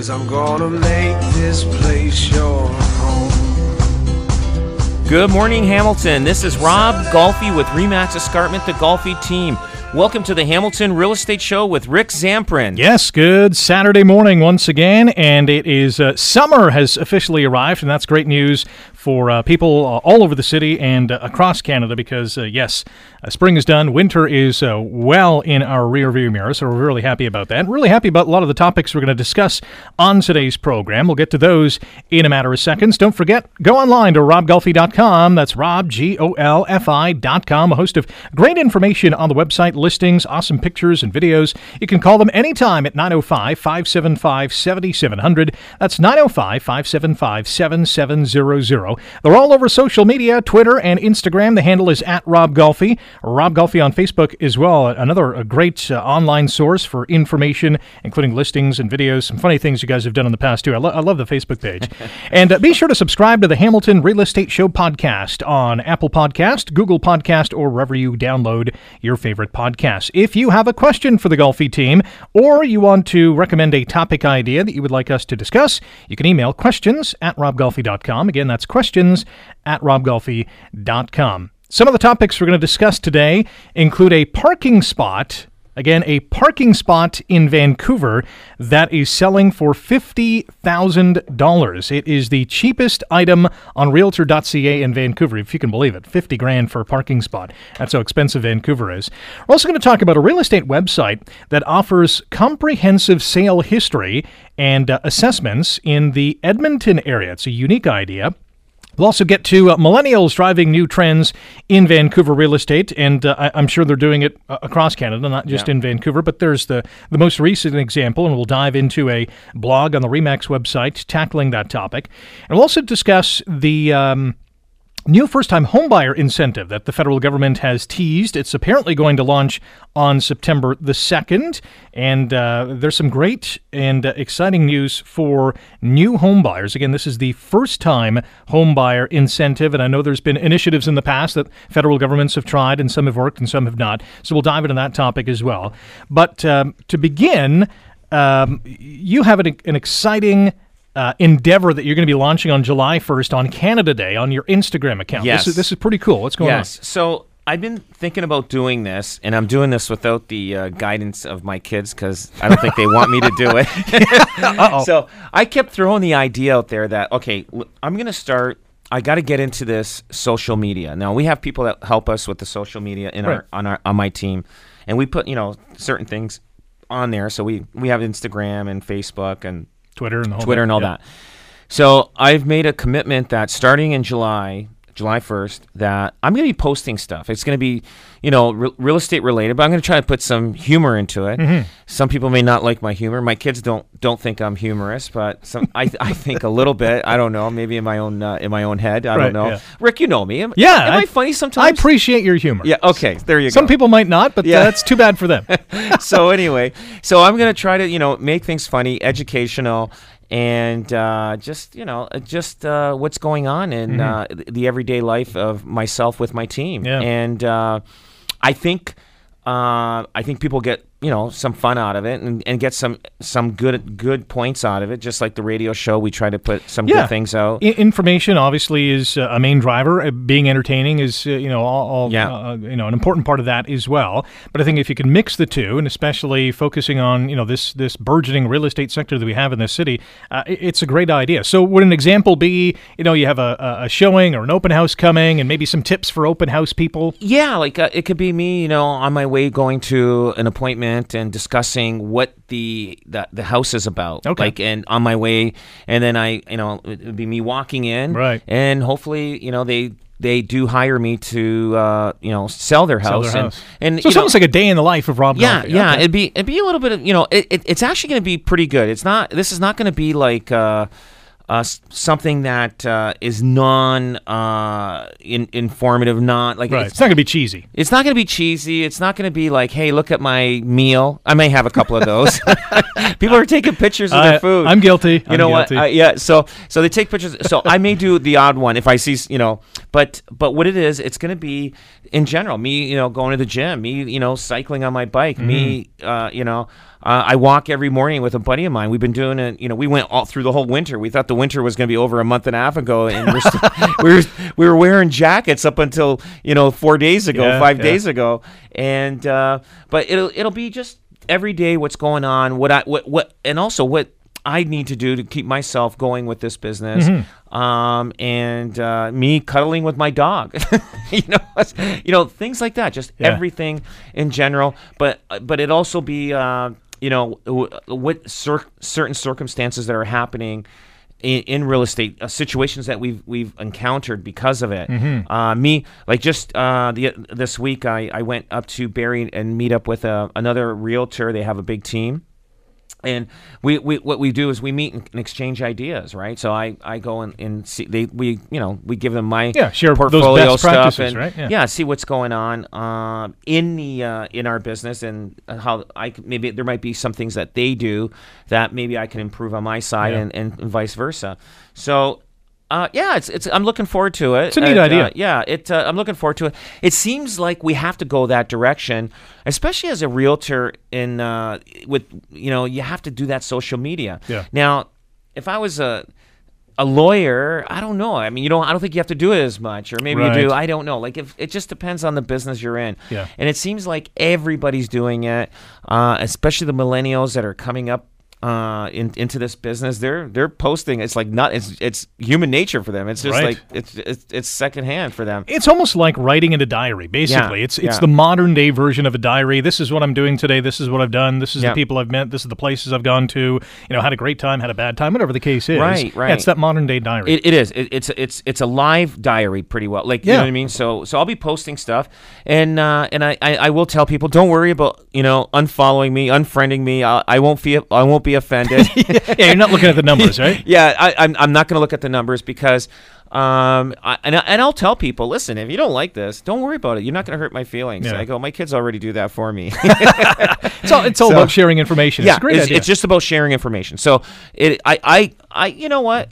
Cause I'm gonna make this place your home. Good morning, Hamilton. This is Rob Golfi with Remax Escarpment, the Golfi team. Welcome to the Hamilton Real Estate Show with Rick Zamperin. Yes, good Saturday morning once again, and it is uh, summer has officially arrived, and that's great news for uh, people uh, all over the city and uh, across Canada because uh, yes, uh, spring is done, winter is uh, well in our rearview mirror, so we're really happy about that. Really happy about a lot of the topics we're going to discuss on today's program. We'll get to those in a matter of seconds. Don't forget, go online to robgolfi.com. That's rob g o l f i.com. A host of great information on the website, listings, awesome pictures and videos. You can call them anytime at 905 575 7700. That's 905 575 7700. They're all over social media, Twitter and Instagram. The handle is at Rob Golfi. Rob Golfi on Facebook as well. Another a great uh, online source for information, including listings and videos. Some funny things you guys have done in the past too. I, lo- I love the Facebook page. and uh, be sure to subscribe to the Hamilton Real Estate Show podcast on Apple Podcast, Google Podcast, or wherever you download your favorite podcasts. If you have a question for the Golfi team, or you want to recommend a topic idea that you would like us to discuss, you can email questions at robgolfi.com. Again, that's questions at robgolfi.com. Some of the topics we're going to discuss today include a parking spot. Again, a parking spot in Vancouver that is selling for $50,000. It is the cheapest item on realtor.ca in Vancouver, if you can believe it. 50 grand for a parking spot. That's how expensive Vancouver is. We're also going to talk about a real estate website that offers comprehensive sale history and uh, assessments in the Edmonton area. It's a unique idea. We'll also get to uh, millennials driving new trends in Vancouver real estate, and uh, I- I'm sure they're doing it uh, across Canada, not just in Vancouver. But there's the, the most recent example, and we'll dive into a blog on the Remax website tackling that topic. And we'll also discuss the. Um, New first time homebuyer incentive that the federal government has teased. It's apparently going to launch on September the 2nd. And uh, there's some great and uh, exciting news for new homebuyers. Again, this is the first time homebuyer incentive. And I know there's been initiatives in the past that federal governments have tried, and some have worked and some have not. So we'll dive into that topic as well. But um, to begin, um, you have an, an exciting uh, endeavor that you're going to be launching on July 1st on Canada Day on your Instagram account. Yes. This is, this is pretty cool. What's going on? Yes. So I've been thinking about doing this, and I'm doing this without the uh, guidance of my kids because I don't think they want me to do it. So I kept throwing the idea out there that okay, I'm going to start. I got to get into this social media. Now we have people that help us with the social media in Right. our on our on my team, and we put you know certain things on there. So we we have Instagram and Facebook and? Twitter and the whole Twitter bit. and all Yeah. that. So I've made a commitment that starting in July, July 1st, that I'm going to be posting stuff. It's going to be, you know, re- real estate related, but I'm going to try to put some humor into it. Mm-hmm. Some people may not like my humor. My kids don't don't think I'm humorous, but some I, I think a little bit. I don't know, maybe in my own uh, in my own head. I Right, don't know. yeah. Rick, you know me. Am, Yeah, am I, I- funny sometimes? I appreciate your humor. yeah. Okay. There you Some go. Some people might not, but Yeah. that's too bad for them. so anyway, so I'm gonna try to you know make things funny, educational, and uh, just you know uh, just uh, what's going on in uh, the everyday life of myself with my team, Yeah. and uh, I think uh, I think people get you know some fun out of it and, and get some some good good points out of it. Just like the radio show, we try to put some Yeah. good things out. I- information obviously is uh, a main driver. Uh, being entertaining is uh, you know all, all Yeah. uh, you know an important part of that as well. But I think if you can mix the two, and especially focusing on you know this this burgeoning real estate sector that we have in this city, uh, it's a great idea. So would an example be you know you have a, a- a showing or an open house coming, and maybe some tips for open house people? Yeah, like uh, it could be me, you know, on my way going to an appointment and discussing what the the, the house is about. Okay. Like, and on my way, and then I, you know, it would be me walking in, Right. And hopefully, you know, they they do hire me to, uh, you know, sell their Sell house. their and, house. and So it's know, almost like a day in the life of Rob. yeah, yeah. Okay. It'd be it'd be a little bit of you know, it, it, it's actually going to be pretty good. It's not. This is not going to be like. Uh, uh, something that uh, is non uh, in, informative, not like Right. it's, It's not going to be cheesy. it's not going to be cheesy. It's not going to be like, hey, look at my meal. I may have a couple of those. People are taking pictures of their food. I'm guilty. You I'm know guilty. what? I, yeah. So so they take pictures. So I may do the odd one if I see, you know, but but what it is, it's going to be in general. Me, you know, going to the gym. Me, you know, cycling on my bike. Me, Mm-hmm. uh, you know. Uh, I walk every morning with a buddy of mine. We've been doing it. You know, we went all through the whole winter. We thought the winter was going to be over a month and a half ago, and we're we were we were wearing jackets up until you know four days ago, Yeah, five yeah. days ago, and uh, but it'll it'll be just every day what's going on, what I what what, and also what I need to do to keep myself going with this business, Mm-hmm. um, and uh, me cuddling with my dog, you know, you know things like that, just Yeah. everything in general. But but it also be uh, you know what certain circumstances that are happening. In, in real estate, uh, situations that we've we've encountered because of it. Mm-hmm. Uh, me, like just uh, the this week, I, I went up to Barrie and meet up with uh, another realtor. They have a big team, and we, we what we do is we meet and, and exchange ideas, right? So I, I go and, and see they we you know we give them my Yeah, share those portfolio best stuff practices, and right? Yeah. yeah. see what's going on um, in the uh, in our business and how I maybe there might be some things that they do that maybe I can improve on my side Yeah. and, and, vice versa. So. Uh, yeah, it's it's. I'm looking forward to it. It's a neat And, uh, idea. yeah, it. Uh, I'm looking forward to it. It seems like we have to go that direction, especially as a realtor. In uh, with you know, you have to do that social media. Yeah. Now, if I was a a lawyer, I don't know. I mean, you don't. I don't think you have to do it as much, or maybe you do. I don't know. Like, if it just depends on the business you're in. Yeah. And it seems like everybody's doing it, uh, especially the millennials that are coming up. Uh, in, into this business, they're they're posting. It's like not. It's it's human nature for them. It's just Right. like it's it's it's secondhand for them. It's almost like writing in a diary, basically. Yeah, It's it's yeah. the modern day version of a diary. This is what I'm doing today. This is what I've done. This is Yeah. the people I've met. This is the places I've gone to. You know, had a great time, had a bad time, whatever the case is. Right, right. it's that modern day diary. It, it is. It, it's it's it's a live diary, pretty well. Like you know what I mean. So so I'll be posting stuff, and uh, and I, I, I will tell people, don't worry about you know unfollowing me, unfriending me. I, I won't feel I won't be offended. yeah, you're not looking at the numbers, right? yeah, I, I'm I'm not going to look at the numbers because. Um, I, and, I, and I'll tell people, listen, if you don't like this, don't worry about it. You're not going to hurt my feelings. Yeah. I go, my kids already do that for me. It's all, it's all So- about sharing information. yeah, it's it's, it's just about sharing information. So it, I, I, I, you know what?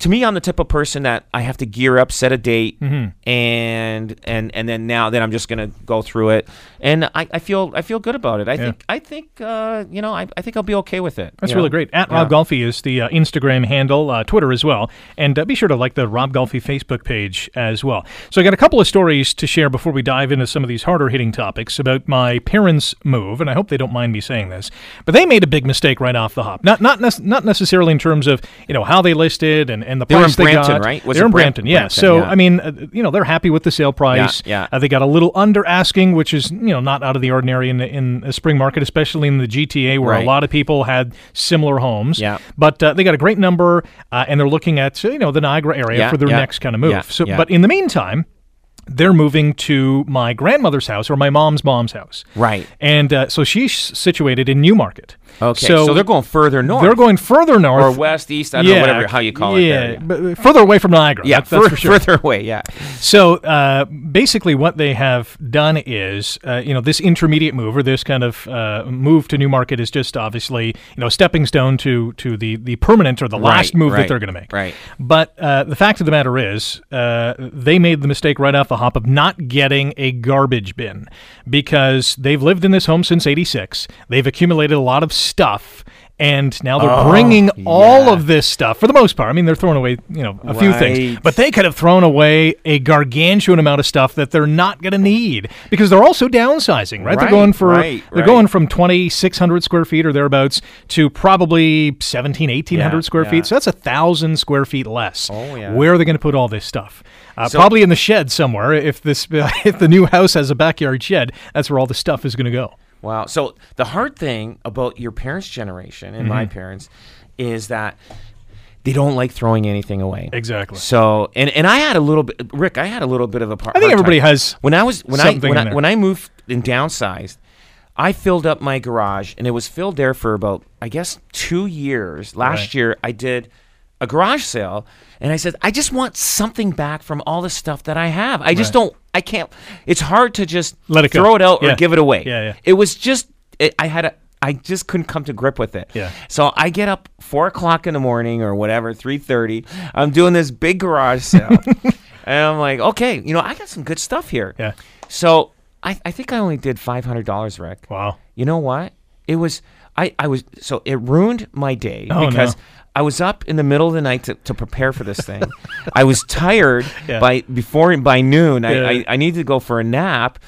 To me, I'm the type of person that I have to gear up, set a date, Mm-hmm. and and and then now then I'm just gonna go through it, and I, I feel I feel good about it. I think I think uh, you know I, I think I'll be okay with it. That's really know? great. At Yeah. Rob Golfi is the uh, Instagram handle, uh, Twitter as well, and uh, be sure to like the Rob Golfi Facebook page as well. So I got a couple of stories to share before we dive into some of these harder hitting topics about my parents' move, and I hope they don't mind me saying this, but they made a big mistake right off the hop. Not not nec- not necessarily in terms of you know how they listed and, and the They price in they Brampton, got. right? Was They're in Bram- Brampton, yeah. Brampton, so yeah. I mean, uh, you know, they're happy with the sale price. yeah. Uh, they got a little under asking, which is you know not out of the ordinary in the, in the spring market, especially in the GTA where a lot of people had similar homes. Yeah. But uh, they got a great number, uh, and they're looking at you know the Niagara area Yeah, for their yeah, next kind of move. yeah, so, yeah. but in the meantime. They're moving to my grandmother's house or my mom's mom's house. Right. And uh, so she's situated in Newmarket. Okay, so, they're going further north. They're going further north. or west, east. I don't know whatever how you call yeah, it. There. but further away from Niagara. Yeah, that- fur- for sure. further away. Yeah. So uh, basically, what they have done is, uh, you know, this intermediate move or this kind of uh, move to Newmarket is just obviously, you know, a stepping stone to to the the permanent or the last Right, move that they're going to make. right. But uh, the fact of the matter is, uh, they made the mistake right off the hop of not getting a garbage bin because they've lived in this home since '86. They've accumulated a lot of stuff. And now they're bringing all of this stuff for the most part. I mean, they're throwing away, you know, a few things, but they could have thrown away a gargantuan amount of stuff that they're not going to need because they're also downsizing, right? they're going for right, they're right. going from 2600 square feet or thereabouts to probably 17 1800 Yeah, square yeah. feet. So that's a 1000 square feet less. Oh, yeah. Where are they going to put all this stuff? Uh, So- probably in the shed somewhere. If this if the new house has a backyard shed, that's where all the stuff is going to go. Wow. So the hard thing about your parents' generation and Mm-hmm. my parents is that they don't like throwing anything away. Exactly. So and and I had a little bit, Rick. I had a little bit of a part. I think everybody has When I was when I when I, when I moved and downsized, I filled up my garage and it was filled there for about I guess two years. Last Right. year I did a garage sale, and I said, I just want something back from all the stuff that I have. I just don't. I can't. It's hard to just Let it go. throw it out Yeah. or give it away. Yeah, yeah. It was just. It, I had a. I just couldn't come to grip with it. Yeah. So I get up four o'clock in the morning or whatever, three thirty. I'm doing this big garage sale, and I'm like, okay, you know, I got some good stuff here. Yeah. So I, I think I only did five hundred dollars, Rick. Wow. You know what? It was I, I was so it ruined my day Oh, because no. I was up in the middle of the night to, to prepare for this thing. I was tired Yeah. by before by noon. I, Yeah. I, I needed to go for a nap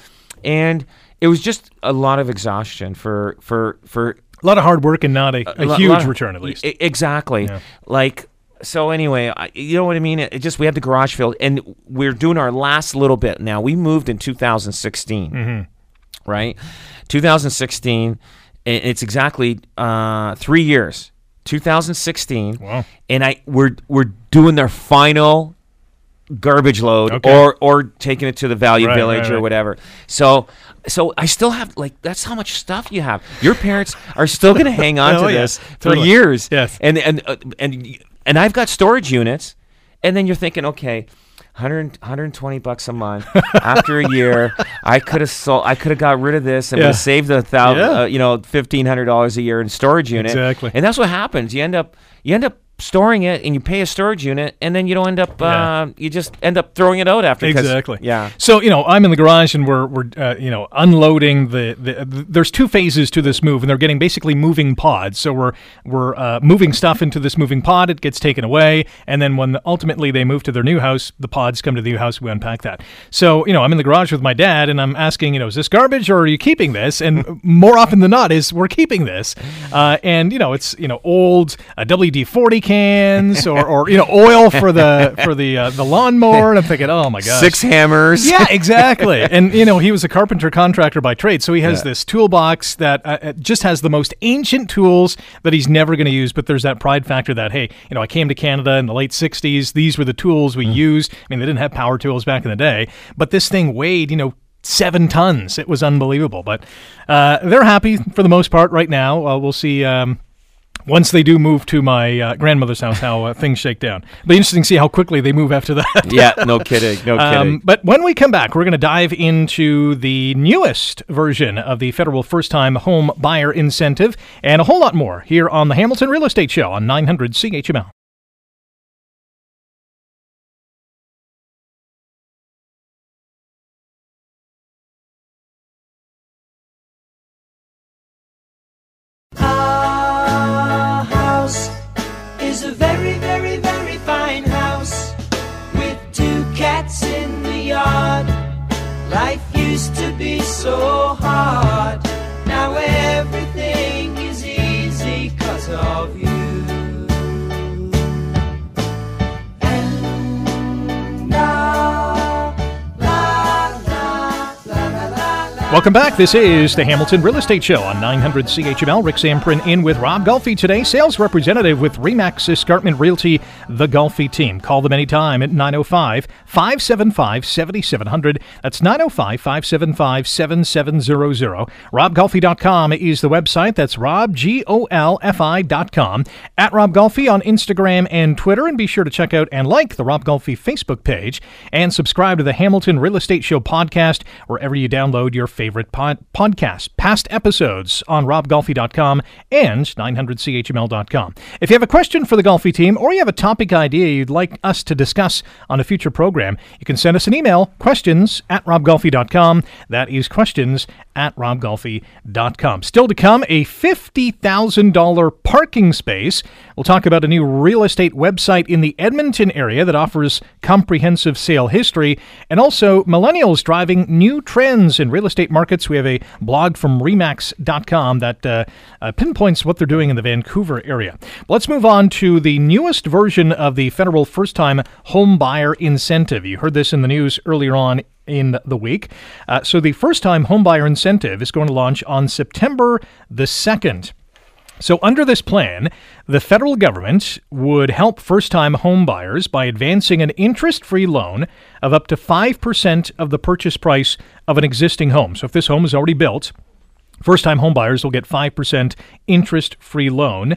and it was just a lot of exhaustion for for for A lot of hard work and not a, a, lo- huge of- return, at least. E- exactly. Yeah. Like so. Anyway, I, you know what I mean. It, it just we had the garage filled, and we're doing our last little bit now. We moved in 2016, Mm-hmm. right? 2016. and It's exactly uh, three years. 2016. Wow. And I we're we're doing their final garbage load Okay. or or taking it to the value Right, village right, or whatever. So so I still have like that's how much stuff you have. Your parents are still going to hang on Oh, to yeah, this for years. Yes. And and uh, and and I've got storage units and then you're thinking okay 100, 120 bucks a month. After a year, I could have sold. I could have got rid of this and Yeah. saved a thousand, Yeah. uh, you know, fifteen hundred dollars a year in storage unit. Exactly. And that's what happens. You end up, you end up storing it, and you pay a storage unit, and then you don't end up. Yeah. Uh, you just end up throwing it out after. Exactly. Yeah. So you know, I'm in the garage and we're we're uh, you know unloading the, the there's two phases to this move and they're getting basically moving pods. So we're we're uh, moving stuff into this moving pod. It gets taken away, and then when ultimately they move to their new house, the pods come to the new house. We unpack that. So you know, I'm in the garage with my dad and I'm asking, you know, is this garbage or are you keeping this? And more often than not, is we're keeping this. Uh, and you know, it's you know old uh, WD-40 cans or, or you know oil for the for the uh, the lawnmower. And I'm thinking, oh my god, Six hammers. yeah, exactly. and you know, he was a carpenter contractor by trade, so he has this toolbox that uh, uh, just has the most ancient tools that he's never going to use. But there's that pride factor that hey, you know, I came to Canada in the late '60s. These were the tools we used. I mean, they didn't have power tools back in the day, but this thing weighed, you know. Seven tons. It was unbelievable, but uh, they're happy for the most part right now. Uh, we'll see um, once they do move to my uh, grandmother's house how uh, things shake down. It'll Be interesting to see how quickly they move after that. Yeah. No kidding. No kidding. Um, but when we come back, we're going to dive into the newest version of the federal first time home buyer incentive and a whole lot more here on the Hamilton Real Estate Show on 900 CHML. Welcome back. This is the Hamilton Real Estate Show on 900 CHML. Rick Zamperin in with Rob Golfi today, sales representative with Remax Escarpment Realty, the Golfi team. Call them anytime at 905 575 7700. That's 905 575 7700. RobGolfi.com is the website. That's Rob, G O L F I.com. At Rob Golfi on Instagram and Twitter. And be sure to check out and like the Rob Golfi Facebook page and subscribe to the Hamilton Real Estate Show podcast wherever you download your favorite pod-. Past episodes on robgolfi.com and 900chml.com. If you have a question for the Golfi team or you have a topic idea you'd like us to discuss on a future program, you can send us an email, questions at robgolfi.com. That is questions at robgolfi.com. Still to come, a $50,000 parking space. We'll talk about a new real estate website in the Edmonton area that offers comprehensive sale history and also millennials driving new trends in real estate markets. We have a blog from remax.com that uh, uh, pinpoints what they're doing in the Vancouver area. Let's move on to the newest version of the federal first time home buyer incentive. You heard this in the news earlier on in the week. Uh, so the first time homebuyer incentive is going to launch on September the 2nd. So, under this plan, the federal government would help first time homebuyers by advancing an interest free loan of up to 5% of the purchase price of an existing home. So, if this home is already built, First time homebuyers will get 5% interest free loan.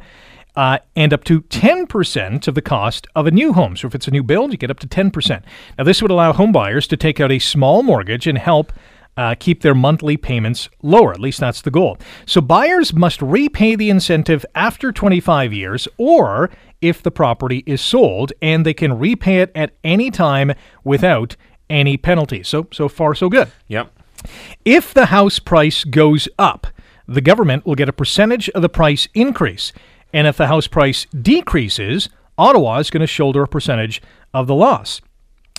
Uh, and up to 10% of the cost of a new home. So if it's a new build, you get up to 10%. Now, this would allow home buyers to take out a small mortgage and help uh, keep their monthly payments lower. At least that's the goal. So buyers must repay the incentive after 25 years or if the property is sold, and they can repay it at any time without any penalty. So, so far, so good. Yep. If the house price goes up, the government will get a percentage of the price increase. And if the house price decreases, Ottawa is going to shoulder a percentage of the loss.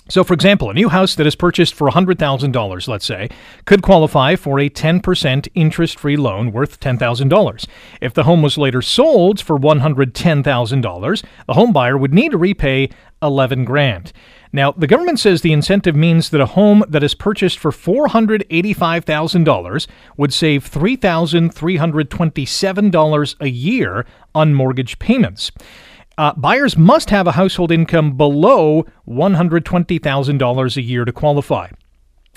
So, for example, a new house that is purchased for $100,000, let's say, could qualify for a 10% interest free loan worth $10,000. If the home was later sold for $110,000, the home buyer would need to repay 11 grand. Now, the government says the incentive means that a home that is purchased for $485,000 would save $3,327 a year on mortgage payments. Uh, buyers must have a household income below $120,000 a year to qualify.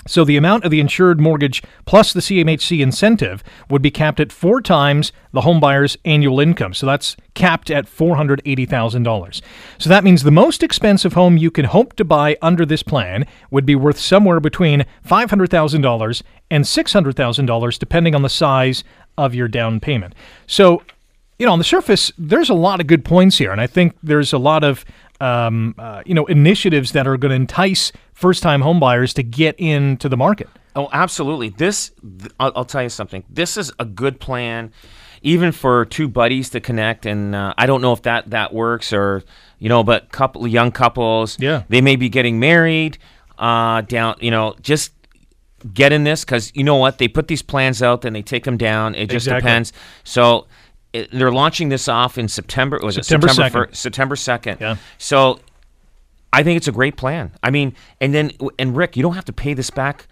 So the amount of the insured mortgage plus the CMHC incentive would be capped at four times the homebuyer's annual income. So that's capped at $480,000. So that means the most expensive home you can hope to buy under this plan would be worth somewhere between $500,000 and $600,000 depending on the size of your down payment. So you know, on the surface, there's a lot of good points here, and I think there's a lot of um, uh, you know initiatives that are going to entice first-time homebuyers to get into the market. Oh, absolutely. This, th- I'll, I'll tell you something. This is a good plan, even for two buddies to connect. And uh, I don't know if that that works or you know, but couple young couples, Yeah. they may be getting married. Uh, down, you know, just get in this because you know what? They put these plans out, then they take them down. It just Exactly. depends. So. It, they're launching this off in September. Was September it September 2nd. fir- September second. Yeah. So I think it's a great plan. I mean, and then and Rick, you don't have to pay this back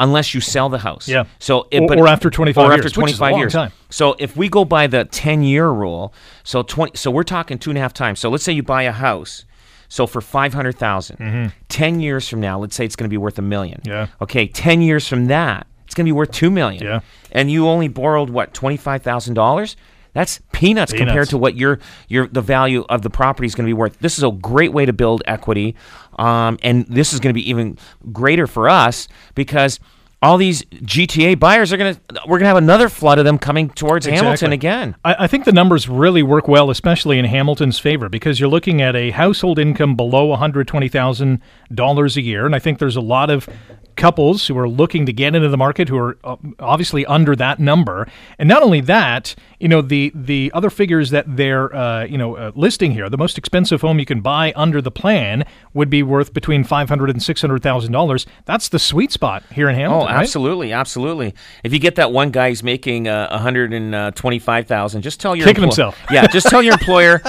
unless you sell the house. Yeah. So it, Or- but- or after 25 or years, after which is 25 long years. time. So if we go by the 10 year rule, so 20, so we're talking two and a half times. So let's say you buy a house. So for 500,000, 10 years from now, let's say it's going to be worth a million. Mm-hmm. Yeah. Okay. 10 years from that, it's going to be worth 2 million. Yeah. And you only borrowed what, $25,000? That's peanuts, compared to what your your the value of the property is going to be worth. This is a great way to build equity, um, and this is going to be even greater for us because all these GTA buyers are going to we're going to have another flood of them coming towards Hamilton again. I, I think the numbers really work well, especially in Hamilton's favor, because you're looking at a household income below $120,000 a year. And I think there's a lot of couples who are looking to get into the market who are uh, obviously under that number. And not only that, you know, the, the other figures that they're, uh, you know, uh, listing here, the most expensive home you can buy under the plan would be worth between $500,000 and $600,000. That's the sweet spot here in Hamilton. Oh, right? absolutely, absolutely. If you get that one guy who's making uh, 125,000, just tell your Kicking emplo- himself. Yeah, just tell your employer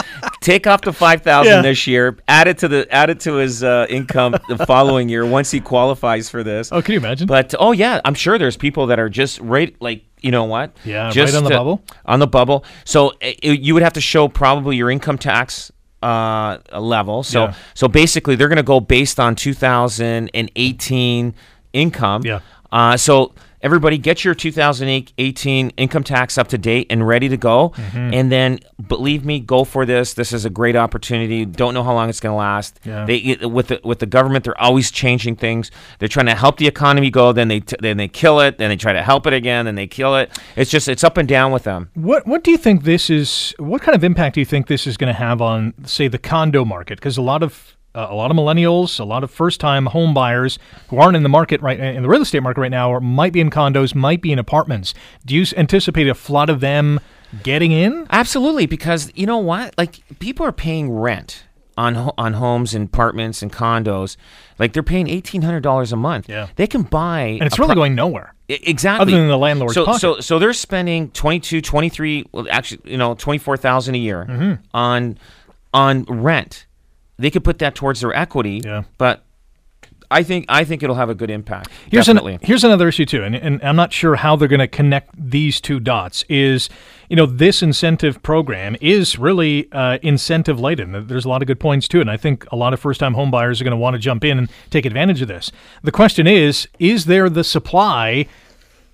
take off the 5,000 Yeah. this year, add it to the add it to his uh, income the following year once he qualifies for this. Oh, can you imagine? But oh yeah, I'm sure there's people that are just right like you know what? Yeah, right on the to- bubble. On the bubble. So uh, you would have to show probably your income tax uh, level. So Yeah. so basically they're going to go based on 2018 income. Yeah. Uh, so everybody get your 2018 income tax up to date and ready to go. Mm-hmm. And then believe me, go for this. This is a great opportunity. Don't know how long it's going to last. Yeah. They with the with the government, they're always changing things. They're trying to help the economy go. Then they t- then they kill it. Then they try to help it again. Then they kill it. It's just it's up and down with them. What what do you think this is? What kind of impact do you think this is going to have on, say, the condo market? Because a lot of uh, a lot of millennials, a lot of first time home buyers who aren't in the market right in the real estate market right now, or might be in condos, might be in apartments. Do you anticipate a flood of them getting in? Absolutely, because you know what? Like people are paying rent on on homes and apartments and condos. Like they're paying eighteen hundred dollars a month. Yeah. they can buy And it's really pro- going nowhere. I- Exactly. Other than the landlord's so, pocket. So, so they're spending 22, 23, well, actually, you know, 24,000 a year Mm-hmm. on on rent. They could put that towards their equity. Yeah. But I think I think it'll have a good impact. Here's definitely. an, here's another issue too, and, and I'm not sure how they're going to connect these two dots. Is you know this incentive program is really uh, incentive laden. There's a lot of good points to it, and I think a lot of first time home buyers are going to want to jump in and take advantage of this. The question is, is there the supply?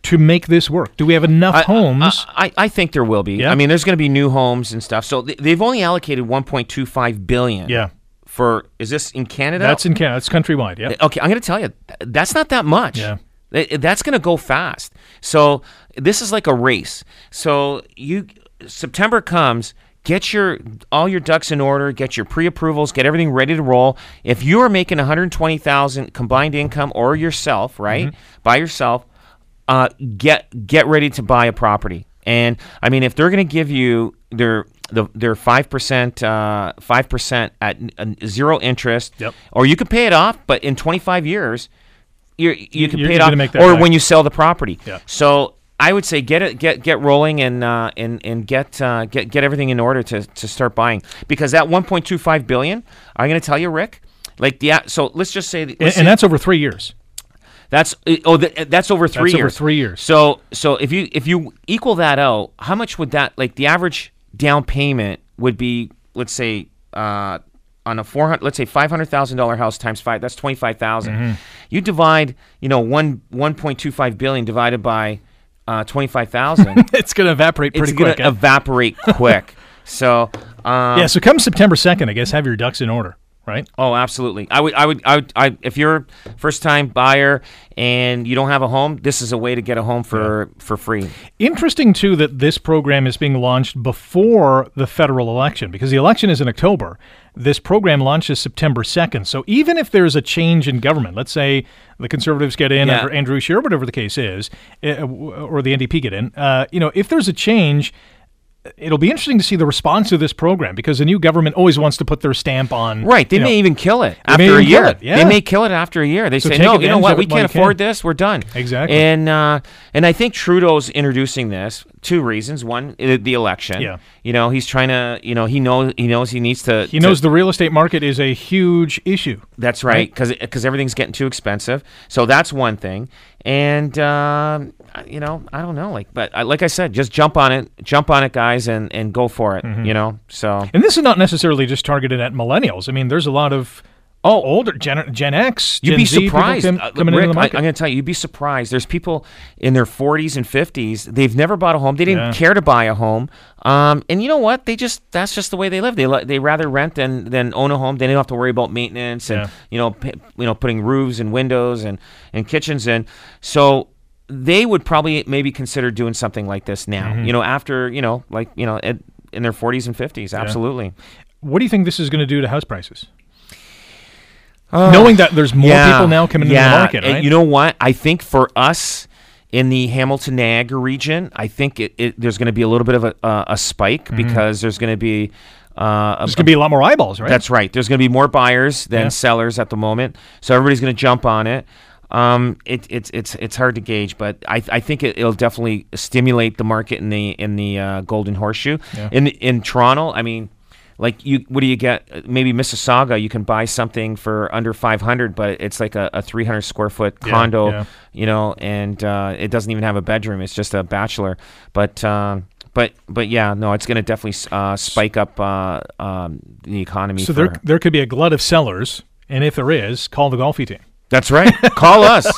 to make this work? Do we have enough I- homes? I, I, I think there will be. Yeah? I mean, there's going to be new homes and stuff. So they've only allocated 1.25 billion. yeah, For is this in Canada? that's in Canada. That's countrywide. Yeah. Okay, I'm going to tell you, that's not that much. Yeah. That's going to go fast. So this is like a race. So you September comes, get your all your ducks in order, get your pre-approvals, get everything ready to roll. If you are making 120,000 combined income or yourself, right? By yourself, uh, get get ready to buy a property. And I mean, if they're going to give you their the, their five percent uh, five percent at uh, zero interest, Yep. or you could pay it off, but in twenty five years, you're, you can you're pay it off, or back. when you sell the property. Yeah. So I would say get it get get rolling and uh, and and get uh, get get everything in order to to start buying because that one point two five billion. I'm going to tell you, Rick. Like the so let's just say And, let's and say- that's over three years. that's uh, oh th- that's over three That's over three years. So so if you if you equal that out, how much would that like the average down payment would be? Let's say uh, on a four hundred, let's say five hundred thousand dollar house times five, that's twenty Mm-hmm. You divide you know one one point two five billion divided by uh, twenty five thousand. It's going to evaporate pretty it's pretty gonna eh? evaporate quick. So um, yeah. So come September second, I guess have your ducks in order, right? Oh, absolutely. I would, I would, I would, I, if you're first time buyer and you don't have a home, this is a way to get a home for for free. Interesting too that this program is being launched before the federal election because the election is in October. This program launches September 2nd. So even if there's a change in government, let's say the conservatives get in Yeah. under Andrew Scheer, whatever the case is, uh, or the NDP get in, uh, you know, if there's a change, it'll be interesting to see the response to this program because the new government always wants to put their stamp on. Right. They may know- even kill it after a year. it, yeah. They may kill it after a year. They So say, no, you know what? We can't afford can." this. We're done. Exactly. And uh, and I think Trudeau's introducing this two reasons. One, the election. Yeah. You know, he's trying to. You know, he knows he knows he needs to. He knows the real estate market is a huge issue. That's right, because everything's getting too expensive. So that's one thing, and um, you know, I don't know, like, but I, like I said, just jump on it, jump on it, guys, and and go for it. Mm-hmm. You know, so And this is not necessarily just targeted at millennials. I mean, there's a lot of oh older Gen, Gen X, you'd be Z surprised. come- Uh, coming Rick, into the I, market. am going to tell you, you'd be surprised. There's people in their 40s and 50s. They've never bought a home. They didn't Yeah. care to buy a home. Um, and you know what? They just that's just the way they live. They they rather rent than than own a home. They don't have to worry about maintenance and Yeah. you know p- you know putting roofs and windows and and kitchens in. So they would probably maybe consider doing something like this now. Mm-hmm. You know, after you know like you know at, in their 40s and 50s. Absolutely. what do you think this is going to do to house prices? Knowing that there's more Yeah, people now coming into the market, and right? You know what? I think for us in the Hamilton Niagara region, I think it, it there's going to be a little bit of a, uh, a spike because there's going to be. Uh, a- Mm-hmm. there's going to be a lot more eyeballs, right? that's right. There's going to be more buyers than Yeah. sellers at the moment, so everybody's going to jump on it. Um, it, it's it's it's hard to gauge, but I, I think it, it'll definitely stimulate the market in the in the uh, Golden Horseshoe. Yeah. In in Toronto, I mean, like you, what do you get? Maybe Mississauga, you can buy something for under five hundred, but it's like a, a three hundred square foot condo, yeah. you know, and uh, it doesn't even have a bedroom. It's just a bachelor, but. Um, but but yeah, no, it's going to definitely uh, spike up uh, um, the economy. so there there could be a glut of sellers, and if there is, call the Golfi team. That's right. Call us.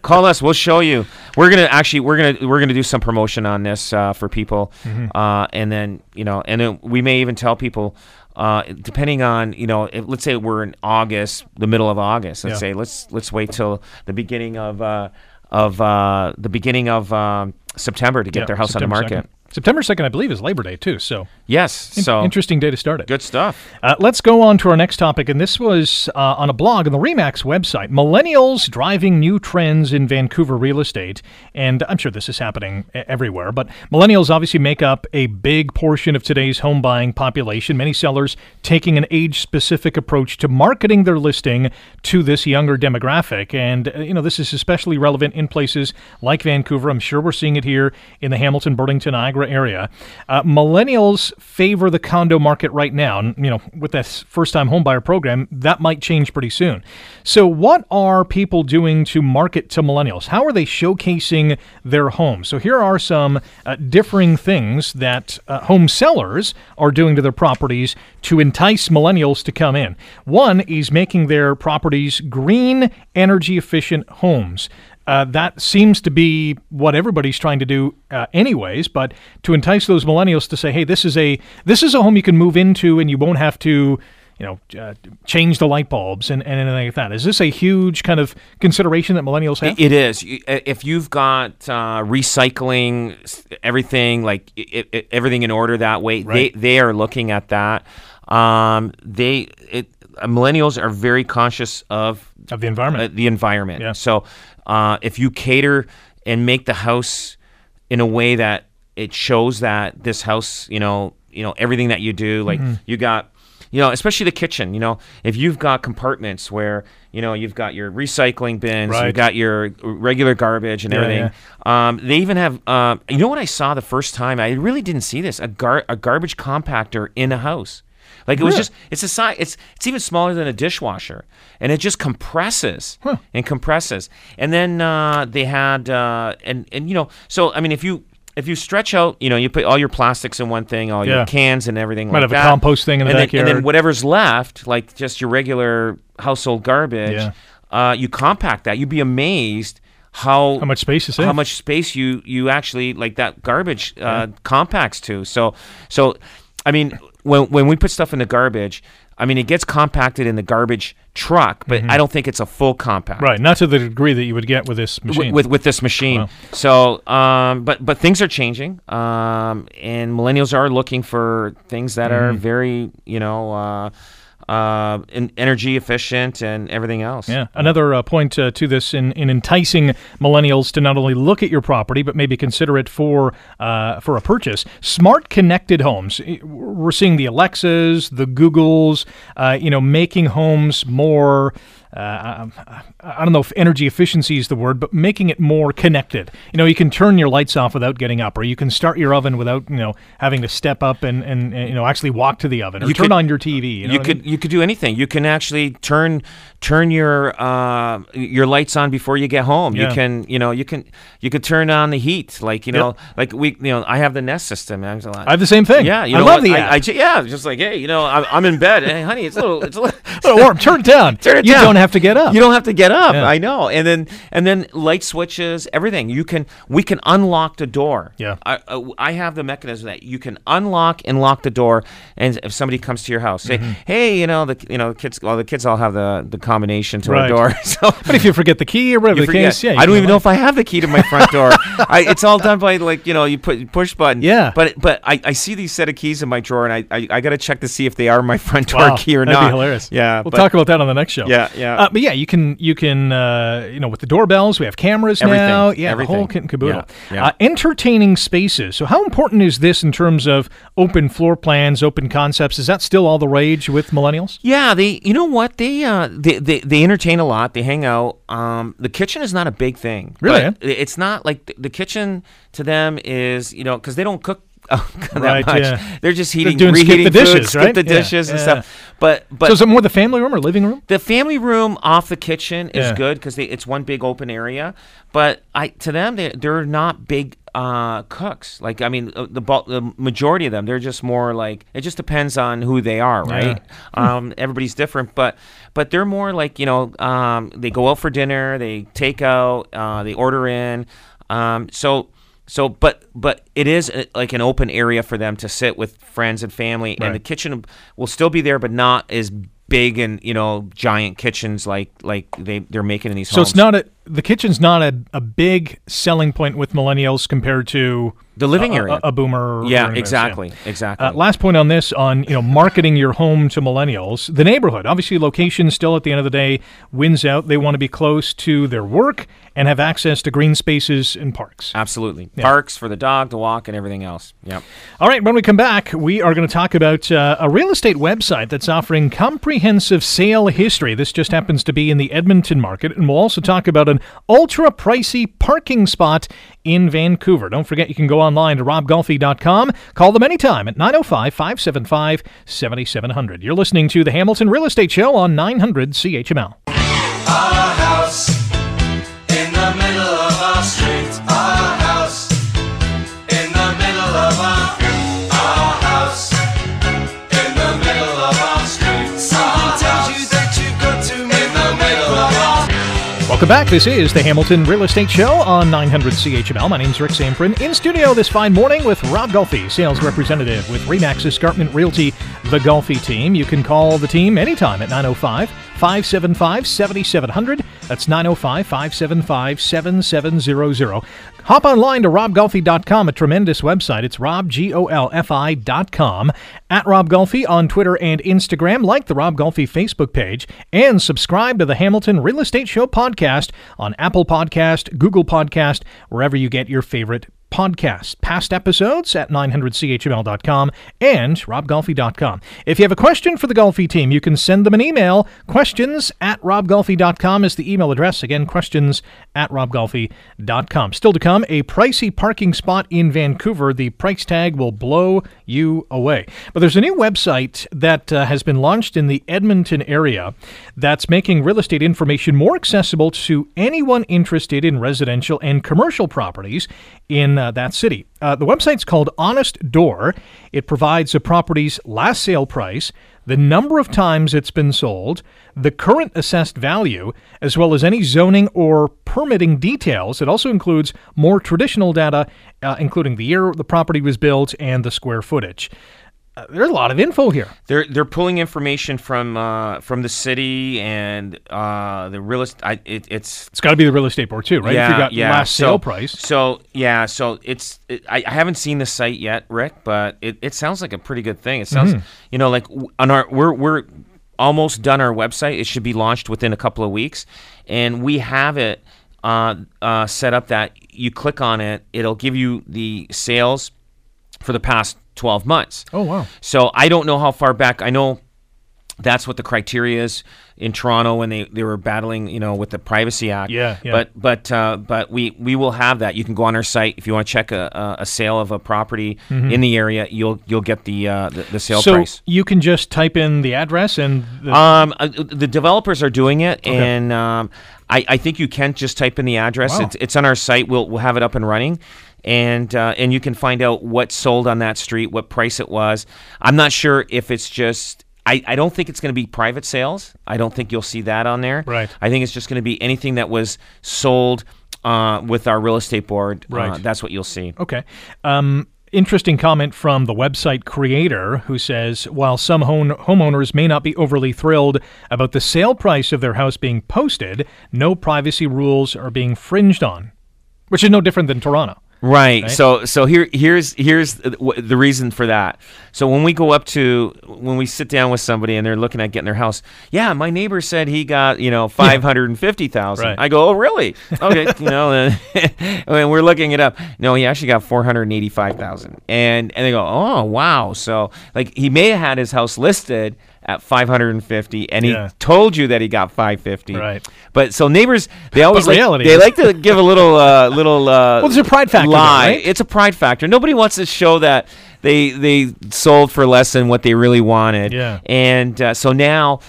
Call us. We'll show you. We're gonna actually we're gonna we're gonna do some promotion on this uh, for people, uh, and then you know, and then we may even tell people. Uh, depending on you know, if, let's say we're in August, the middle of August. Let's Yeah. say let's let's wait till the beginning of uh, of uh, the beginning of um, September to get Yeah, their house September on the market. 2nd. September 2nd, I believe, is Labor Day, too. So, Yes. in- So interesting day to start it. good stuff. Uh, let's go on to our next topic, and this was uh, on a blog on the Remax website. Millennials driving new trends in Vancouver real estate, and I'm sure this is happening everywhere. But millennials obviously make up a big portion of today's home buying population. Many sellers taking an age-specific approach to marketing their listing to this younger demographic, and uh, you know this is especially relevant in places like Vancouver. I'm sure we're seeing it here in the Hamilton, Burlington, Niagara area. Uh, millennials favor the condo market right now. And, you know, with this first-time homebuyer program, that might change pretty soon. So, what are people doing to market to millennials? How are they showcasing their homes? So, here are some uh, differing things that uh, home sellers are doing to their properties to entice millennials to come in. One is making their properties green, energy efficient homes. Uh, that seems to be what everybody's trying to do, uh, anyways. But to entice those millennials to say, "Hey, this is a this is a home you can move into, and you won't have to, you know, uh, change the light bulbs and, and anything like that." Is this a huge kind of consideration that millennials have? It is. Uh, If you've got uh, recycling, everything like i i everything in order that way, Right. they they are looking at that. Um, they it, millennials are very conscious of of the environment. uh, the environment. Yeah. So uh, if you cater and make the house in a way that it shows that this house, you know, you know everything that you do, like Mm-hmm. you got. You know, especially the kitchen. You know, if you've got compartments where you know you've got your recycling bins, Right. you've got your regular garbage and Yeah, everything. Um, they even have. Um, you know what I saw the first time? I really didn't see this. A gar- a garbage compactor in a house. Like it was just it's a size it's it's even smaller than a dishwasher and it just compresses and compresses. And then uh, they had uh, and and you know so I mean if you if you stretch out you know you put all your plastics in one thing all Yeah. your cans and everything Might like have a compost thing in the and then, and then whatever's left like just your regular household garbage Yeah. uh, you compact that. You'd be amazed how How much space is how much space you you actually like that garbage uh, compacts to. So so I mean when when we put stuff in the garbage, I mean it gets compacted in the garbage truck, but I don't think it's a full compact. Mm-hmm. right, not to the degree that you would get with this machine. with with this machine, Wow. so um, but but things are changing, um, and millennials are looking for things that Mm-hmm. are very you know uh, uh, en- energy efficient and everything else. Yeah, another uh, point uh, to this in, in enticing millennials to not only look at your property but maybe consider it for uh, for a purchase. Smart connected homes. We're seeing the Alexas, the Googles, uh, you know, making homes more. Uh, I, I don't know if energy efficiency is the word, but making it more connected. You know, you can turn your lights off without getting up, or you can start your oven without you know having to step up and, and, and you know actually walk to the oven, or You turn could- on your TV. You, know you what I could mean? you could do anything. You can actually turn turn your uh, your lights on before you get home. Yeah. You can you know you can you could turn on the heat like you know like we you know I have the Nest system. I I have the same thing. yeah, you I know love what? the I, app. I ju- yeah, just like hey, you know, I'm, I'm in bed. Hey, honey, it's a little, it's a little, little warm. Turn it down. Turn it you down. don't have to get up. You don't have to get up. Yeah. I know. And then and then light switches, everything. You can we can unlock the door. Yeah. I, I, I have the mechanism that you can unlock and lock the door, and if somebody comes to your house, say, Mm-hmm. hey, you know the you know the kids, well the kids all have the the combination to Right. a door. So. But if you forget the key or whatever the case, yeah, I don't even know if I have the key to my front door. I, it's all done by like you know you put push button. Yeah. But but I, I see these set of keys in my drawer and I I, I got to check to see if they are my front door Wow, key or that'd not. be hilarious. Yeah. we'll but- talk about that on the next show. Yeah, yeah. Uh, but yeah, you can you can uh, you know with the doorbells, we have cameras Everything, now. Yeah, the whole kit and caboodle. Yeah, yeah. Uh, entertaining spaces. So how important is this in terms of open floor plans, open concepts? Is that still all the rage with millennials? Yeah, they. You know what? They uh, they, they they entertain a lot. They hang out. Um, the kitchen is not a big thing. Really, It's not like the, the kitchen to them is you know because they don't cook. that Right, much. yeah. They're just heating, doing skip reheating the dishes, food, skip right? the Yeah, dishes and yeah. stuff. But but so is it more the family room or living room? the family room off the kitchen is Yeah. good because it's one big open area. But I to them they they're not big uh, cooks. Like I mean uh, the the majority of them they're just more like it just depends on who they are, right? Um, everybody's different, but but they're more like you know um, they go out for dinner, they take out, uh, they order in. Um, so so but but it is uh, like an open area for them to sit with friends and family, and the kitchen will still be there, but not as big and you know giant kitchens like like they they're making in these So homes. it's not a the kitchen's not a, a big selling point with millennials compared to The living a- a- area. a, boomer. or yeah anything else, exactly exactly. Uh, last point on this on you know marketing your home to millennials. The neighborhood obviously location still at the end of the day wins out. They want to be close to their work and have access to green spaces and parks. Absolutely. Parks for the dog to walk and everything else. Yep. All right when we come back we are going to talk about uh, a real estate website that's offering comprehensive sale history. This just happens to be in the edmonton market and we'll also talk about an ultra pricey parking spot in vancouver. Don't forget you can go online to robgolfi.com call them anytime at 905-575-7700 you're listening to the hamilton real estate show on 900 chml ah, Welcome back. This is the Hamilton Real Estate Show on 900 CHML. My name is Rick Zamperin. In studio this fine morning with Rob Golfi, sales representative with Remax Escarpment Realty, the Golfi team. You can call the team anytime at 905 575 7700. That's 905 575 7700. Hop online to robgolfi.com, a tremendous website. It's robgolfi.com. At Rob Golfi on Twitter and Instagram. Like the Rob Golfi Facebook page. And subscribe to the Hamilton Real Estate Show podcast on Apple Podcast, Google Podcast, wherever you get your favorite podcast. Past episodes at 900chml.com and robgolfi.com. If you have a question for the Golfi team, you can send them an email. Questions at robgolfi.com is the email address. Again, questions at robgolfi.com. Still to come, a pricey parking spot in Vancouver. The price tag will blow you away. But there's a new website that uh, has been launched in the Edmonton area that's making real estate information more accessible to anyone interested in residential and commercial properties in uh, that city. Uh, the website's called Honest Door. It provides a property's last sale price, the number of times it's been sold, the current assessed value, as well as any zoning or permitting details. It also includes more traditional data, uh, including the year the property was built and the square footage. Uh, there's a lot of info here. They're they're pulling information from uh, from the city and uh, the real estate. It, it's It's got to be the real estate board too, right? yeah, if you got yeah. last so, sale price. So yeah, so it's it, I, I haven't seen the site yet, Rick, but it, it sounds like a pretty good thing. It sounds Mm-hmm. you know like on our we're we're almost done our website. It should be launched within a couple of weeks, and we have it uh, uh, set up that you click on it, it'll give you the sales for the past 12 months. Oh wow. So I don't know how far back. I know that's what the criteria is in Toronto when they, they were battling, you know, with the Privacy Act. Yeah, yeah. But but uh, but we we will have that. You can go on our site if you want to check a, a, a sale of a property in the area. You'll you'll get the uh, the, the sale Mm-hmm. so price. you can just type in the address and the, Um, uh, the developers are doing it, and um, I, I think you can just type in the address. Wow. It's, it's on our site. We'll we'll have it up and running, and uh, and you can find out what sold on that street, what price it was. I'm not sure if it's just. I, I don't think it's going to be private sales. I don't think you'll see that on there. Right. I think it's just going to be anything that was sold uh, with our real estate board. Uh, Right. that's what you'll see. Okay. Um, interesting comment from the website creator who says while some home- homeowners may not be overly thrilled about the sale price of their house being posted, no privacy rules are being fringed on, which is no different than Toronto. Right. So so here here's here's the the reason for that. So when we go up to when we sit down with somebody and they're looking at getting their house, yeah, my neighbor said he got you know five hundred and fifty thousand. Right. I go, oh really? Okay, you know, uh, and we're looking it up. No, he actually got four hundred and eighty five thousand, and and and they go, oh wow. So like he may have had his house listed at 550 and Yeah. he told you that he got 550 Right. but so neighbors they always like, reality they like to give a little uh little uh Well, there's a pride factor there, lie. right? It's a pride factor. Nobody wants to show that they they sold for less than what they really wanted. Yeah. And uh, so now,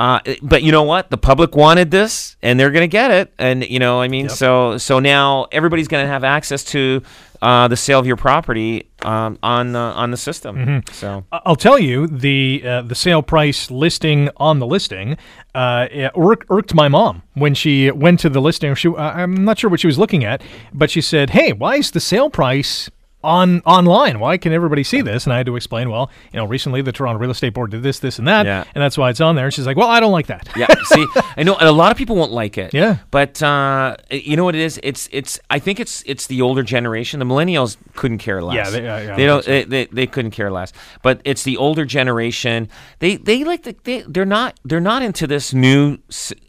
uh, but you know what? The public wanted this, and they're going to get it. And you know, I mean, so so now everybody's going to have access to uh, the sale of your property um, on the on the system. Mm-hmm. So I'll tell you the uh, the sale price listing on the listing uh, irk- irked my mom when she went to the listing. She I'm not sure what she was looking at, but she said, "Hey, why is the sale price?" On online, why can everybody see this? And I had to explain. Well, you know, recently the Toronto Real Estate Board did this, this, and that, Yeah. and that's why it's on there. And she's like, "Well, I don't like that." yeah, see, I know, and a lot of people won't like it. Yeah. but uh, you know what it is? It's it's. I think it's it's the older generation. The millennials couldn't care less. Yeah, they- uh, yeah, they don't. They, they, they couldn't care less. But it's the older generation. They they like the, they they're not they're not into this new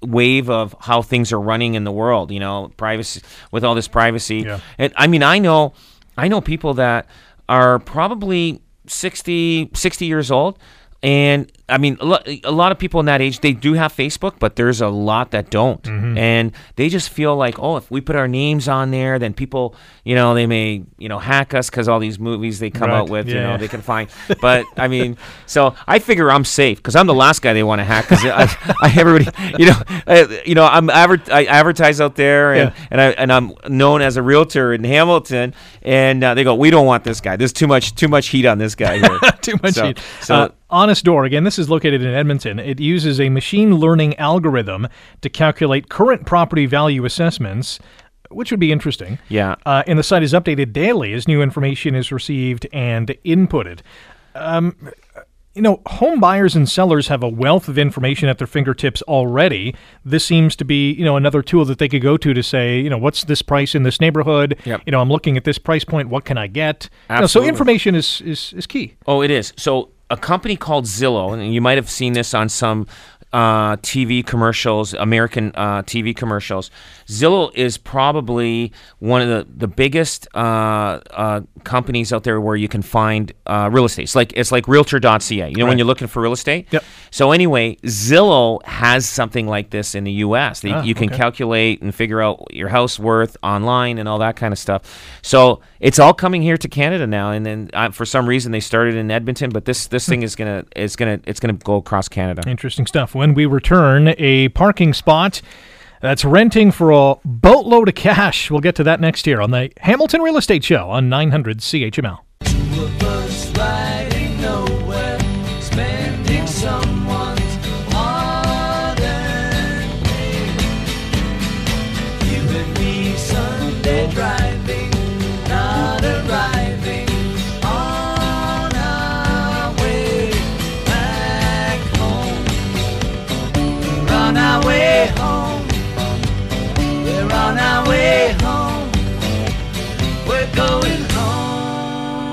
wave of how things are running in the world. You know, privacy with all this privacy. Yeah. And I mean, I know I know people that are probably 60, 60 years old. And I mean, a lot, of people in that age, they do have Facebook, but there's a lot that don't. Mm-hmm. And they just feel like, oh, if we put our names on there, then people, you know, they may, you know, hack us because all these movies they come Right. out with, you know, yeah. they can find. But I mean, so I figure I'm safe because I'm the last guy they want to hack because I, I, everybody, you know, I, you know, I'm adver- I advertise out there and, Yeah. and I and I'm known as a realtor in Hamilton, and uh, they go, we don't want this guy. There's too much too much heat on this guy here. Too much So- heat. so- uh, HonestDoor again. This is is located in Edmonton. It uses a machine learning algorithm to calculate current property value assessments, which would be interesting. Yeah. Uh, and the site is updated daily as new information is received and inputted. Um, you know, home buyers and sellers have a wealth of information at their fingertips already. This seems to be, you know, another tool that they could go to to say, you know, what's this price in this neighborhood? Yep. You know, I'm looking at this price point. What can I get? You know, so information is, is is key. Oh, it is. So a company called Zillow, and you might have seen this on some uh, TV commercials, American uh, TV commercials. Zillow is probably one of the the biggest uh, uh, companies out there where you can find uh, real estate. It's like it's like Realtor.ca. You know when you're looking for real estate. Yep. So anyway, Zillow has something like this in the U.S. They, Ah, you can okay. calculate and figure out your house worth online and all that kind of stuff. So it's all coming here to Canada now. And then for some reason they started in Edmonton, but this this thing is gonna is gonna it's gonna go across Canada. Interesting stuff. When we return, a parking spot that's renting for a boatload of cash. We'll get to that next year on the Hamilton Real Estate Show on 900 CHML.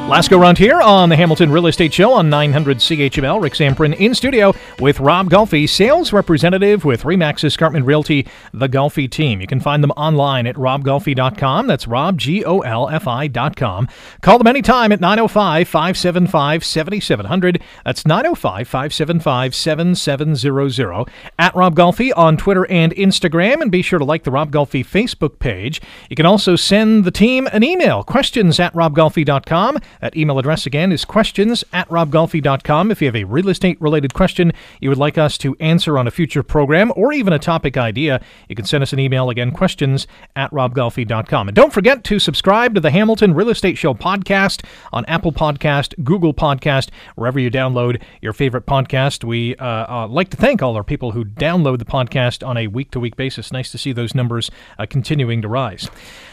Last go round here on the Hamilton Real Estate Show on 900 CHML. Rick Zamperin in studio with Rob Golfi, sales representative with Remax Escarpment Realty, the Golfi team. You can find them online at robgolfi.com. That's rob, G O L F I.com. Call them anytime at 905 575 7700. That's 905 575 7700. At Rob Golfi on Twitter and Instagram. And be sure to like the Rob Golfi Facebook page. You can also send the team an email, questions at robgolfi.com. That email address again is questions at robgolfi.com. If you have a real estate related question you would like us to answer on a future program or even a topic idea, you can send us an email again, questions at robgolfi.com. And don't forget to subscribe to the Hamilton Real Estate Show podcast on Apple Podcast, Google Podcast, wherever you download your favorite podcast. We uh, uh, like to thank all our people who download the podcast on a week to week basis. Nice to see those numbers uh, continuing to rise.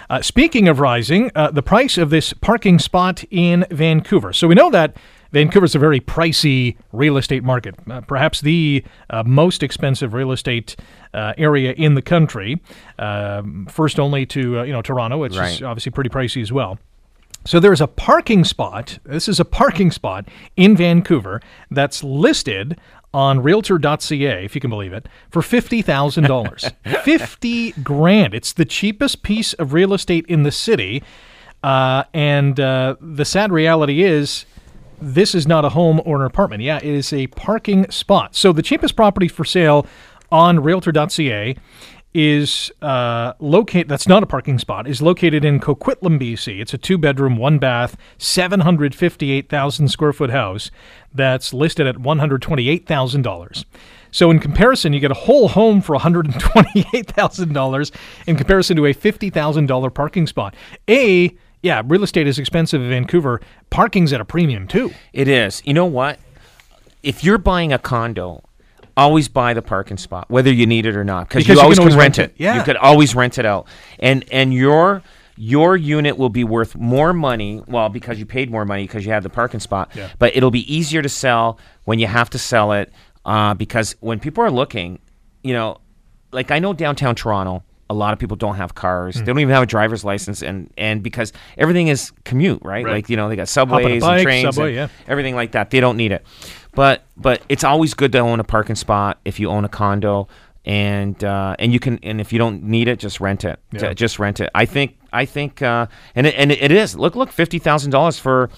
Uh, speaking of rising, uh, the price of this parking spot in Vancouver. So we know that Vancouver's a very pricey real estate market, uh, perhaps the uh, most expensive real estate uh, area in the country, um, first only to uh, you know Toronto, which is obviously pretty pricey as well. So there's a parking spot. This is a parking spot in Vancouver that's listed on realtor.ca, if you can believe it, for $50,000. 50 grand. It's the cheapest piece of real estate in the city. Uh, and uh, the sad reality is this is not a home or an apartment. Yeah, it is a parking spot. So the cheapest property for sale on realtor.ca is uh, locate. That's not a parking spot. Is located in Coquitlam, BC. It's a one-bath, seven hundred fifty-eight thousand square foot house that's listed at one hundred twenty-eight thousand dollars. So in comparison, you get a whole home for one hundred and twenty-eight thousand dollars in comparison to a fifty thousand dollar parking spot. A yeah, real estate is expensive in Vancouver. Parking's at a premium too. It is. You know what? If you're buying a condo, always buy the parking spot, whether you need it or not, because you you always can can, always rent rent it. it. Yeah. You could always rent it out, and and your your unit will be worth more money. Well, because you paid more money because you had the parking spot. Yeah. But it'll be easier to sell when you have to sell it, uh, because when people are looking, you know, like I know downtown Toronto. A lot of people don't have cars. Hmm. They don't even have a driver's license, and, and because everything is commute, right? Right. Like you know, they got subways bike, and trains, subway, and yeah. everything like that. They don't need it, but but it's always good to own a parking spot if you own a condo, and uh, and you can and if you don't need it, just rent it. Yeah. Just rent it. I think I think uh, and it, and it is. Look look, fifty thousand dollars for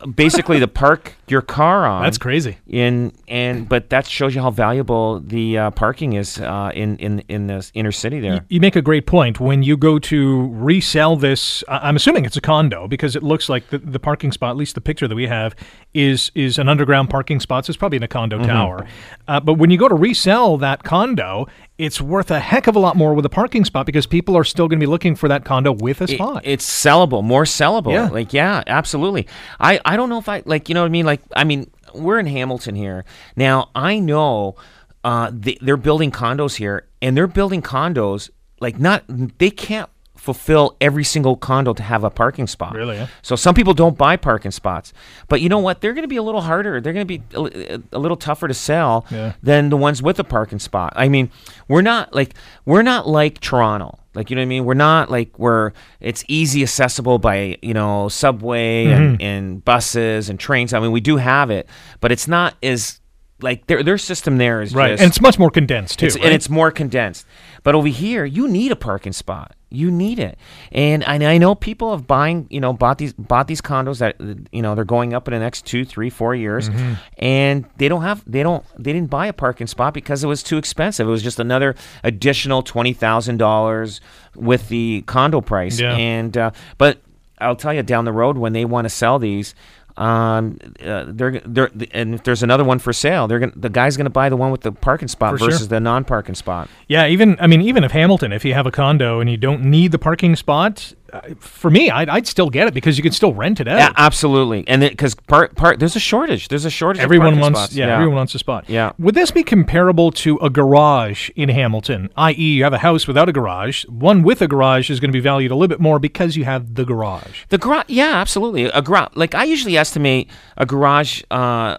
uh, basically to park your car on. That's crazy. In and but that shows you how valuable the uh, parking is uh, in in in the inner city there. You make a great point. When you go to resell this, I'm assuming it's a condo because it looks like the, the parking spot, at least the picture that we have, is is an underground parking spot. So it's probably in a condo Mm-hmm. tower. Uh, but when you go to resell that condo, it's worth a heck of a lot more with a parking spot because people are still going to be looking for that condo with a it- spot. it's sellable, more sellable. Yeah. Like yeah, absolutely. I I don't know if I like you know what I mean. Like I mean, we're in Hamilton here. Now I know uh, they, they're building condos here, and they're building condos like not they can't fulfill every single condo to have a parking spot. Really, yeah? So some people don't buy parking spots, but you know what? They're going to be a little harder. They're going to be a, a little tougher to sell Yeah. than the ones with a parking spot. I mean, we're not like we're not like Toronto. Like you know what I mean? We're not like we're it's easy accessible by you know subway and, mm-hmm. and buses and trains. I mean, we do have it, but it's not as like their their system there is Right, just- and it's much more condensed too. it's, right? and it's more condensed. But over here, you need a parking spot. You need it, and I, I know people have buying, you know, bought these bought these condos that you know they're going up in the next two, three, four years, Mm-hmm. and they don't have they don't they didn't buy a parking spot because it was too expensive. It was just another additional twenty thousand dollars with the condo price, Yeah. and uh, but I'll tell you down the road when they want to sell these. Um, uh, they're they're and if there's another one for sale, they're gonna the guy's gonna buy the one with the parking spot For sure. versus the non-parking spot. Yeah, even I mean, even if Hamilton, if you have a condo and you don't need the parking spot, for me, I'd, I'd still get it because you could still rent it out. Yeah, absolutely. And because part part there's a shortage. There's a shortage. Everyone wants, spots. yeah, everyone wants a spot. Yeah. Would this be comparable to a garage in Hamilton? I.e., you have a house without a garage. One with a garage is going to be valued a little bit more because you have the garage. The garage, yeah, absolutely. A garage, like I usually estimate a garage uh,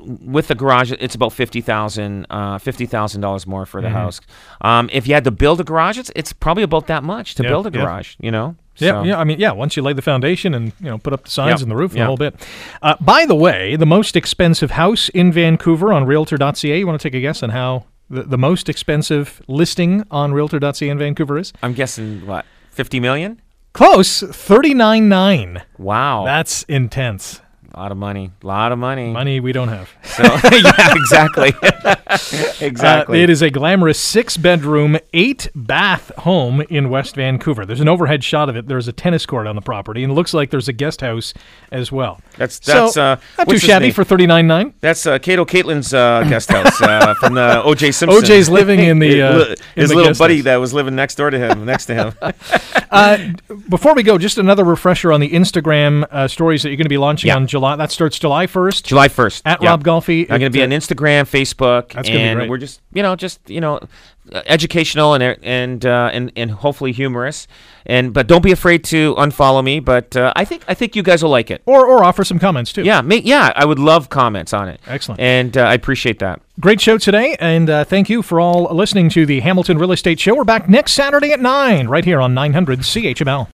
with a garage, it's about fifty thousand, uh, fifty thousand dollars more for the Mm-hmm. house. Um, if you had to build a garage, it's it's probably about that much to Yeah, build a yeah. garage. You know. Yeah, So- yeah. I mean, yeah. Once you lay the foundation and you know put up the signs Yeah, and the roof and the whole bit. Uh, by the way, the most expensive house in Vancouver on Realtor.ca. You want to take a guess on how the, the most expensive listing on Realtor.ca in Vancouver is? I'm guessing what fifty million. Close, thirty nine nine. Wow, That's intense. A lot of money. A lot of money. Money we don't have. So, yeah, exactly. exactly. Uh, it is a glamorous six bedroom, eight bath home in West Vancouver. There's an overhead shot of it. There's a tennis court on the property, and it looks like there's a guest house as well. That's- So, that's, uh, not too shabby for thirty nine nine. That's uh, Kato Kaelin's uh, guest house uh, from the O.J. Simpson. OJ's living in the, uh, in his the little buddy house. that was living next door to him, next to him. Uh, before we go, just another refresher on the Instagram uh, stories that you're going to be launching Yeah. on July. That starts July first. July first At Rob Golfi. I'm going to be on Instagram, Facebook, That's gonna be great. we're just you know just you know uh, educational and and uh, and and hopefully humorous. And but don't be afraid to unfollow me. But uh, I think I think you guys will like it. Or, or offer some comments too. Yeah, make, yeah, I would love comments on it. Excellent. and uh, I appreciate that. Great show today, and uh, thank you for all listening to the Hamilton Real Estate Show. We're back next Saturday at 9, right here on 900 CHML.